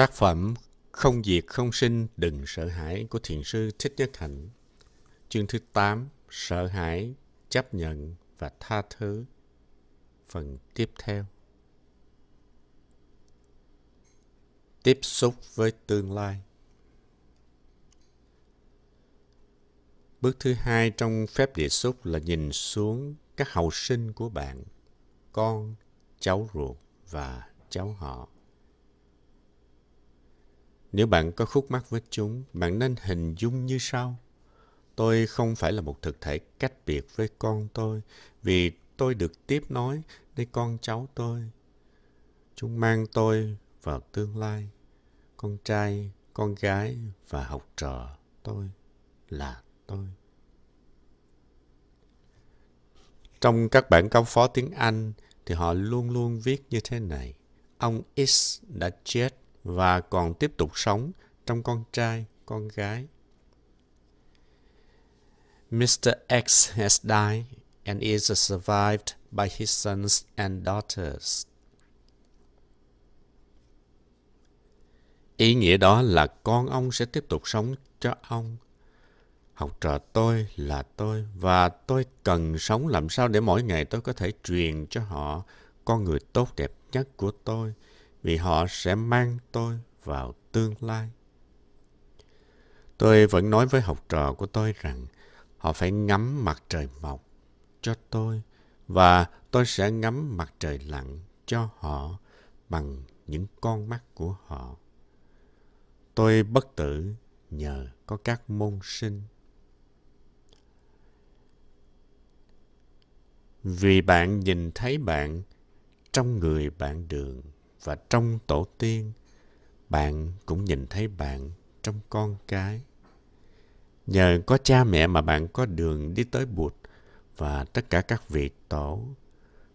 Tác phẩm Không diệt không sinh đừng sợ hãi của thiền sư Thích Nhất Hạnh. Chương thứ 8 Sợ hãi, chấp nhận và tha thứ. Phần tiếp theo. Tiếp xúc với tương lai. Bước thứ hai trong phép địa xúc là nhìn xuống các hậu sinh của bạn, con, cháu ruột và cháu họ. Nếu bạn có khúc mắc với chúng, bạn nên hình dung như sau. Tôi không phải là một thực thể cách biệt với con tôi, vì tôi được tiếp nối với con cháu tôi. Chúng mang tôi vào tương lai. Con trai, con gái và học trò tôi là tôi. Trong các bản cáo phó tiếng Anh thì họ luôn luôn viết như thế này. Ông X đã chết và còn tiếp tục sống trong con trai, con gái. Mr. X has died and is survived by his sons and daughters. Ý nghĩa đó là con ông sẽ tiếp tục sống cho ông. Học trò tôi là tôi và tôi cần sống làm sao để mỗi ngày tôi có thể truyền cho họ con người tốt đẹp nhất của tôi vì họ sẽ mang tôi vào tương lai. Tôi vẫn nói với học trò của tôi rằng họ phải ngắm mặt trời mọc cho tôi và tôi sẽ ngắm mặt trời lặn cho họ bằng những con mắt của họ. Tôi bất tử nhờ có các môn sinh. Vì bạn nhìn thấy bạn, trong người bạn đường và trong tổ tiên, bạn cũng nhìn thấy bạn trong con cái. Nhờ có cha mẹ mà bạn có đường đi tới Bụt và tất cả các vị tổ.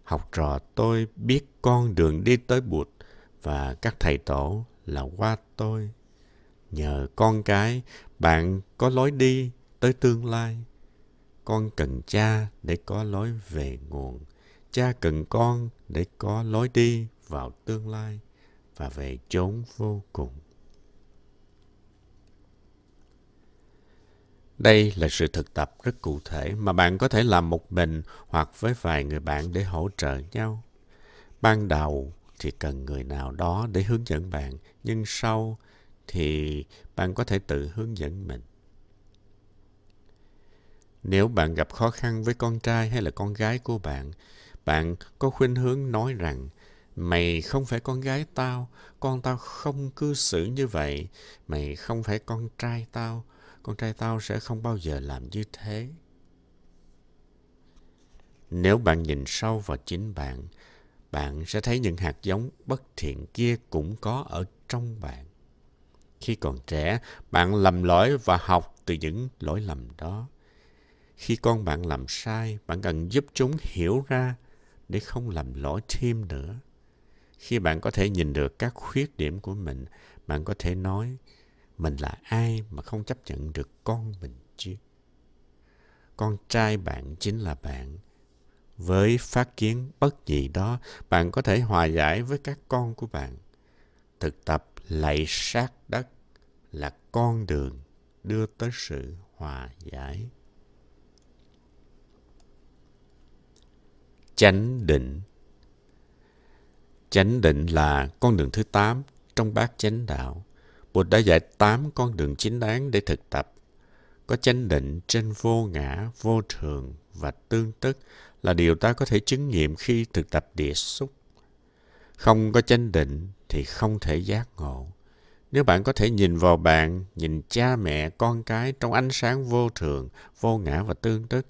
Học trò tôi biết con đường đi tới Bụt và các thầy tổ là qua tôi. Nhờ con cái, bạn có lối đi tới tương lai. Con cần cha để có lối về nguồn. Cha cần con để có lối đi vào tương lai và về chốn vô cùng. Đây là sự thực tập rất cụ thể mà bạn có thể làm một mình hoặc với vài người bạn để hỗ trợ nhau. Ban đầu thì cần người nào đó để hướng dẫn bạn, nhưng sau thì bạn có thể tự hướng dẫn mình. Nếu bạn gặp khó khăn với con trai hay là con gái của bạn, bạn có khuynh hướng nói rằng Mày không phải con gái tao, con tao không cư xử như vậy. Mày không phải con trai tao, con trai tao sẽ không bao giờ làm như thế. Nếu bạn nhìn sâu vào chính bạn, bạn sẽ thấy những hạt giống bất thiện kia cũng có ở trong bạn. Khi còn trẻ, bạn lầm lỗi và học từ những lỗi lầm đó. Khi con bạn làm sai, bạn cần giúp chúng hiểu ra để không làm lỗi thêm nữa khi bạn có thể nhìn được các khuyết điểm của mình, bạn có thể nói, mình là ai mà không chấp nhận được con mình chứ? Con trai bạn chính là bạn. Với phát kiến bất gì đó, bạn có thể hòa giải với các con của bạn. Thực tập lạy sát đất là con đường đưa tới sự hòa giải. Chánh định. Chánh định là con đường thứ 8 trong bát chánh đạo. Bụt đã dạy 8 con đường chính đáng để thực tập. Có chánh định trên vô ngã, vô thường và tương tức là điều ta có thể chứng nghiệm khi thực tập địa xúc. Không có chánh định thì không thể giác ngộ. Nếu bạn có thể nhìn vào bạn, nhìn cha mẹ, con cái trong ánh sáng vô thường, vô ngã và tương tức,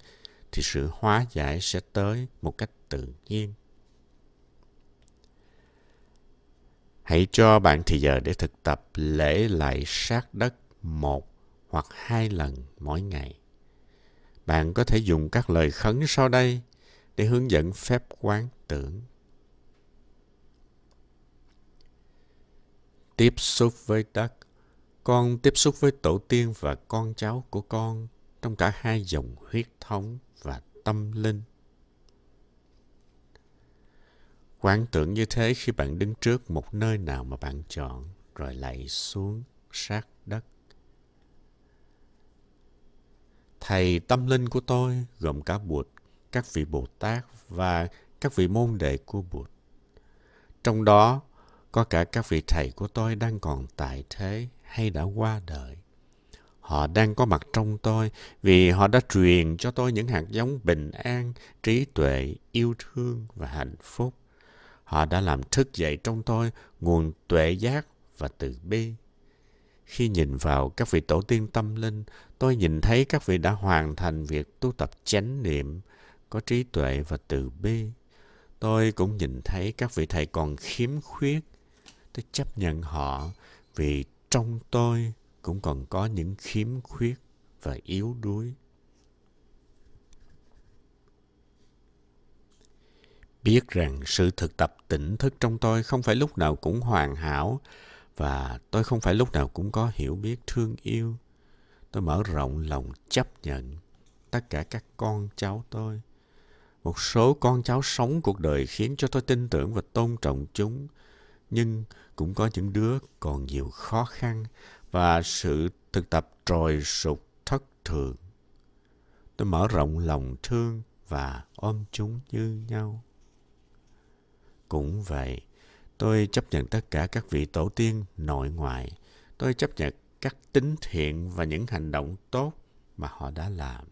thì sự hóa giải sẽ tới một cách tự nhiên. Hãy cho bạn thì giờ để thực tập lễ lại sát đất một hoặc hai lần mỗi ngày. Bạn có thể dùng các lời khấn sau đây để hướng dẫn phép quán tưởng. Tiếp xúc với đất. Con tiếp xúc với tổ tiên và con cháu của con trong cả hai dòng huyết thống và tâm linh. Quán tưởng như thế khi bạn đứng trước một nơi nào mà bạn chọn. rồi lạy xuống sát đất. Thầy tâm linh của tôi gồm cả Bụt, các vị Bồ Tát và các vị môn đệ của Bụt. Trong đó có cả các vị thầy của tôi đang còn tại thế hay đã qua đời. Họ đang có mặt trong tôi vì họ đã truyền cho tôi những hạt giống bình an, trí tuệ, yêu thương và hạnh phúc. Họ đã làm thức dậy trong tôi nguồn tuệ giác và từ bi. Khi nhìn vào các vị tổ tiên tâm linh, tôi nhìn thấy các vị đã hoàn thành việc tu tập chánh niệm, có trí tuệ và từ bi. Tôi cũng nhìn thấy các vị thầy còn khiếm khuyết. Tôi chấp nhận họ vì trong tôi cũng còn có những khiếm khuyết và yếu đuối. Biết rằng sự thực tập tỉnh thức trong tôi không phải lúc nào cũng hoàn hảo và tôi không phải lúc nào cũng có hiểu biết, thương yêu. Tôi mở rộng lòng chấp nhận tất cả các con cháu tôi. Một số con cháu sống cuộc đời khiến cho tôi tin tưởng và tôn trọng chúng. Nhưng cũng có những đứa còn nhiều khó khăn và sự thực tập trồi sụt thất thường. Tôi mở rộng lòng thương và ôm chúng như nhau. Cũng vậy, tôi chấp nhận tất cả các vị tổ tiên nội ngoại. Tôi chấp nhận các tính thiện và những hành động tốt mà họ đã làm,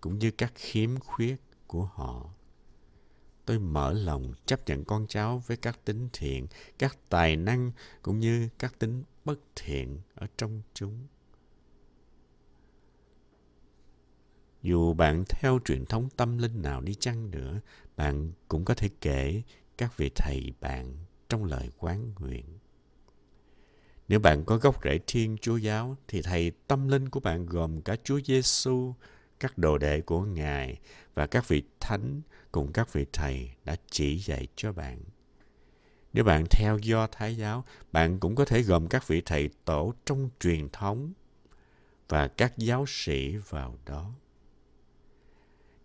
cũng như các khiếm khuyết của họ. Tôi mở lòng chấp nhận con cháu với các tính thiện, các tài năng cũng như các tính bất thiện ở trong chúng. Dù bạn theo truyền thống tâm linh nào đi chăng nữa, bạn cũng có thể kể các vị thầy bạn trong lời quán nguyện. Nếu bạn có gốc rễ Thiên Chúa giáo thì thầy tâm linh của bạn gồm cả Chúa Giêsu, các đồ đệ của Ngài và các vị thánh cùng các vị thầy đã chỉ dạy cho bạn. Nếu bạn theo do Thái giáo, bạn cũng có thể gồm các vị thầy tổ trong truyền thống và các giáo sĩ vào đó.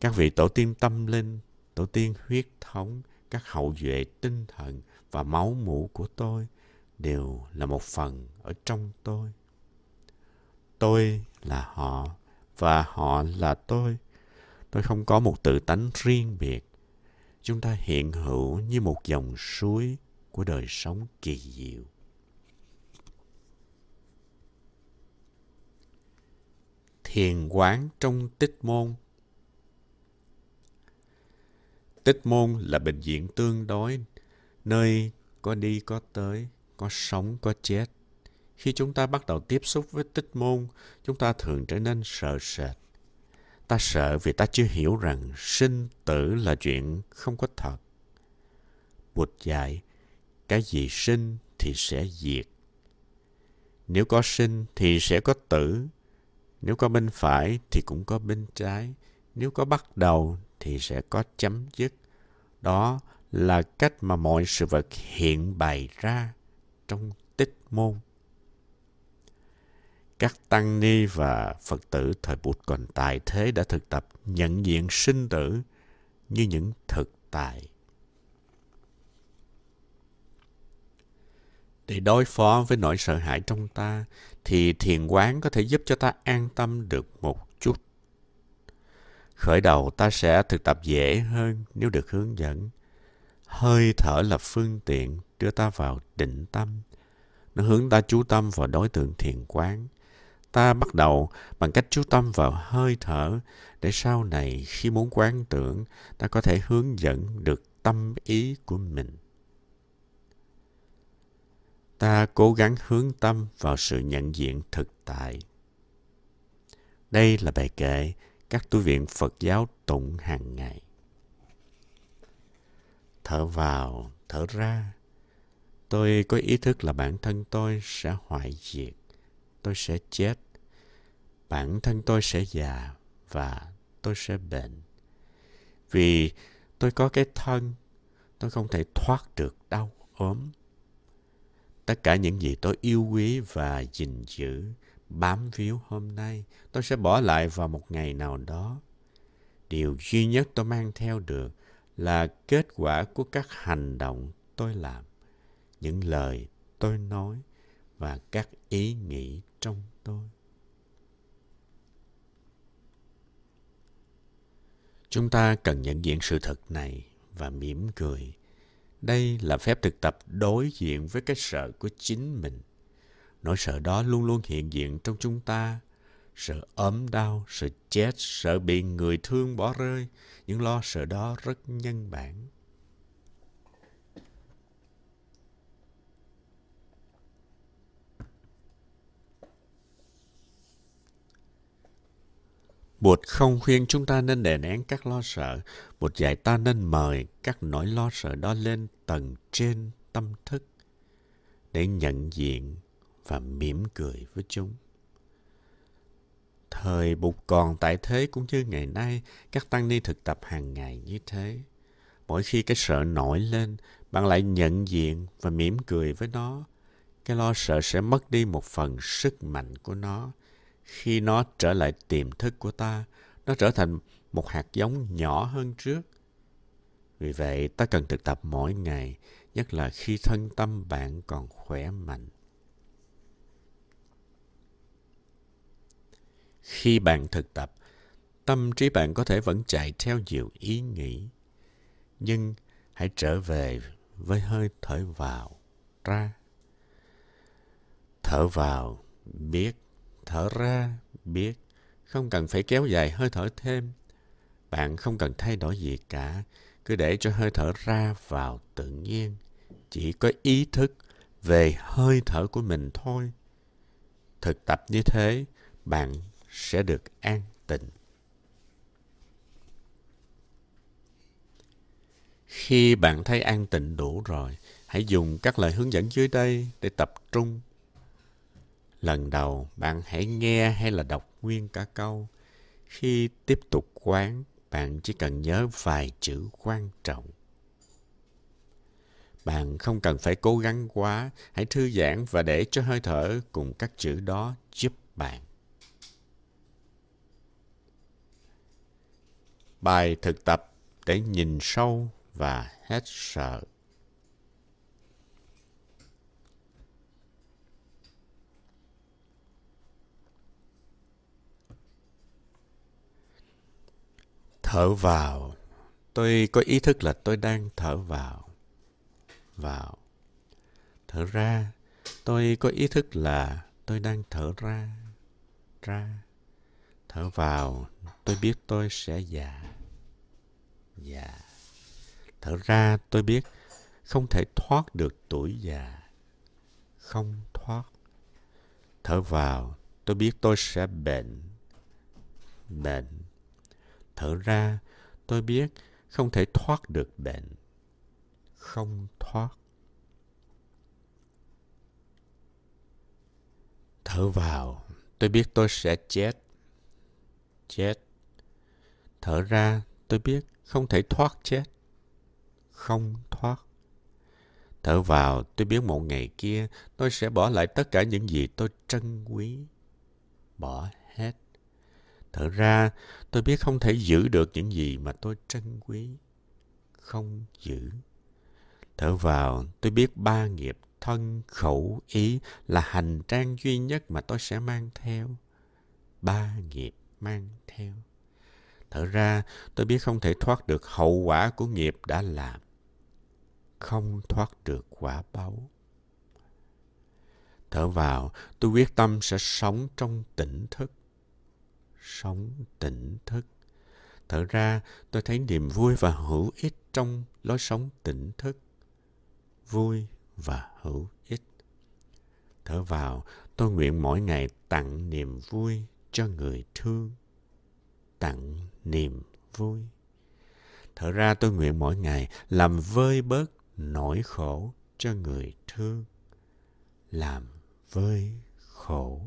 Các vị tổ tiên tâm linh, tổ tiên huyết thống, các hậu duệ tinh thần và máu mủ của tôi đều là một phần ở trong tôi. Tôi là họ và họ là tôi. Tôi không có một tự tánh riêng biệt. Chúng ta hiện hữu như một dòng suối của đời sống kỳ diệu. Thiền quán trong tích môn Tích môn là bệnh viện tương đối, nơi có đi có tới, có sống có chết. Khi chúng ta bắt đầu tiếp xúc với tích môn, chúng ta thường trở nên sợ sệt. Ta sợ vì ta chưa hiểu rằng sinh tử là chuyện không có thật. Bụt dạy, cái gì sinh thì sẽ diệt. Nếu có sinh thì sẽ có tử. Nếu có bên phải thì cũng có bên trái. Nếu có bắt đầu thì sẽ có chấm dứt. Đó là cách mà mọi sự vật hiện bày ra trong tích môn. Các tăng ni và Phật tử thời Bụt còn tại thế đã thực tập nhận diện sinh tử như những thực tại. Để đối phó với nỗi sợ hãi trong ta, thì thiền quán có thể giúp cho ta an tâm được một. Khởi đầu ta sẽ thực tập dễ hơn nếu được hướng dẫn. Hơi thở là phương tiện đưa ta vào định tâm. Nó hướng ta chú tâm vào đối tượng thiền quán. Ta bắt đầu bằng cách chú tâm vào hơi thở để sau này khi muốn quán tưởng, ta có thể hướng dẫn được tâm ý của mình. Ta cố gắng hướng tâm vào sự nhận diện thực tại. Đây là bài kệ các tu viện Phật giáo tụng hàng ngày. Thở vào, thở ra. Tôi có ý thức là bản thân tôi sẽ hoại diệt. Tôi sẽ chết. Bản thân tôi sẽ già và tôi sẽ bệnh. Vì tôi có cái thân, tôi không thể thoát được đau ốm. Tất cả những gì tôi yêu quý và gìn giữ bám víu hôm nay, tôi sẽ bỏ lại vào một ngày nào đó. Điều duy nhất tôi mang theo được là kết quả của các hành động tôi làm, những lời tôi nói và các ý nghĩ trong tôi. Chúng ta cần nhận diện sự thật này và mỉm cười. Đây là phép thực tập đối diện với cái sợ của chính mình nỗi sợ đó luôn luôn hiện diện trong chúng ta. Sợ ốm đau sợ chết, sợ bị người thương bỏ rơi. Những lo sợ đó rất nhân bản. Bụt không khuyên chúng ta nên đè nén các lo sợ. Bụt dạy ta nên mời các nỗi lo sợ đó lên tầng trên tâm thức để nhận diện và mỉm cười với chúng. Thời Bụt còn tại thế cũng như ngày nay, các tăng ni thực tập hàng ngày như thế. Mỗi khi cái sợ nổi lên, bạn lại nhận diện và mỉm cười với nó. Cái lo sợ sẽ mất đi một phần sức mạnh của nó khi nó trở lại tiềm thức của ta, nó trở thành một hạt giống nhỏ hơn trước. Vì vậy, ta cần thực tập mỗi ngày, nhất là khi thân tâm bạn còn khỏe mạnh. Khi bạn thực tập, tâm trí bạn có thể vẫn chạy theo nhiều ý nghĩ, nhưng hãy trở về với hơi thở vào, ra. Thở vào, biết. Thở ra biết. Không cần phải kéo dài hơi thở thêm. Bạn không cần thay đổi gì cả. Cứ để cho hơi thở ra vào tự nhiên. Chỉ có ý thức về hơi thở của mình thôi. Thực tập như thế bạn sẽ được an tịnh. Khi bạn thấy an tịnh đủ rồi, hãy dùng các lời hướng dẫn dưới đây để tập trung. Lần đầu, bạn hãy nghe hay là đọc nguyên cả câu. Khi tiếp tục quán, bạn chỉ cần nhớ vài chữ quan trọng. Bạn không cần phải cố gắng quá, hãy thư giãn và để cho hơi thở cùng các chữ đó giúp bạn. Bài thực tập để nhìn sâu và hết sợ. Thở vào. Tôi có ý thức là tôi đang thở vào. Vào. Thở ra. Tôi có ý thức là tôi đang thở ra. Ra thở vào, tôi biết tôi sẽ già. Già. Thở ra, tôi biết không thể thoát được tuổi già. Không thoát. Thở vào, tôi biết tôi sẽ bệnh. Bệnh. Thở ra, tôi biết không thể thoát được bệnh. Không thoát. Thở vào, tôi biết tôi sẽ chết chết. Thở ra, tôi biết không thể thoát chết. Không thoát. Thở vào, tôi biết một ngày kia tôi sẽ bỏ lại tất cả những gì tôi trân quý. Bỏ hết. Thở ra, tôi biết không thể giữ được những gì mà tôi trân quý. Không giữ. Thở vào, tôi biết ba nghiệp thân khẩu ý là hành trang duy nhất mà tôi sẽ mang theo. Ba nghiệp mang theo thở ra tôi biết không thể thoát được hậu quả của nghiệp đã làm không thoát được quả báo thở vào tôi quyết tâm sẽ sống trong tỉnh thức sống tỉnh thức. Thở ra, tôi thấy niềm vui và hữu ích trong lối sống tỉnh thức. Vui và hữu ích. Thở vào, tôi nguyện mỗi ngày tặng niềm vui cho người thương. Tặng niềm vui. Thở ra tôi nguyện mỗi ngày làm vơi bớt nỗi khổ cho người thương. Làm vơi khổ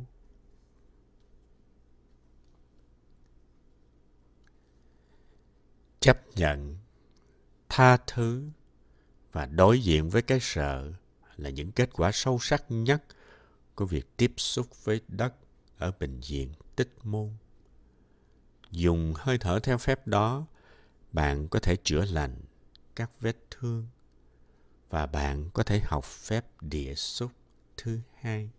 chấp nhận, tha thứ và đối diện với cái sợ là những kết quả sâu sắc nhất của việc tiếp xúc với đất ở bệnh viện tích môn. Dùng hơi thở theo phép đó, bạn có thể chữa lành các vết thương và bạn có thể học phép địa xúc thứ hai.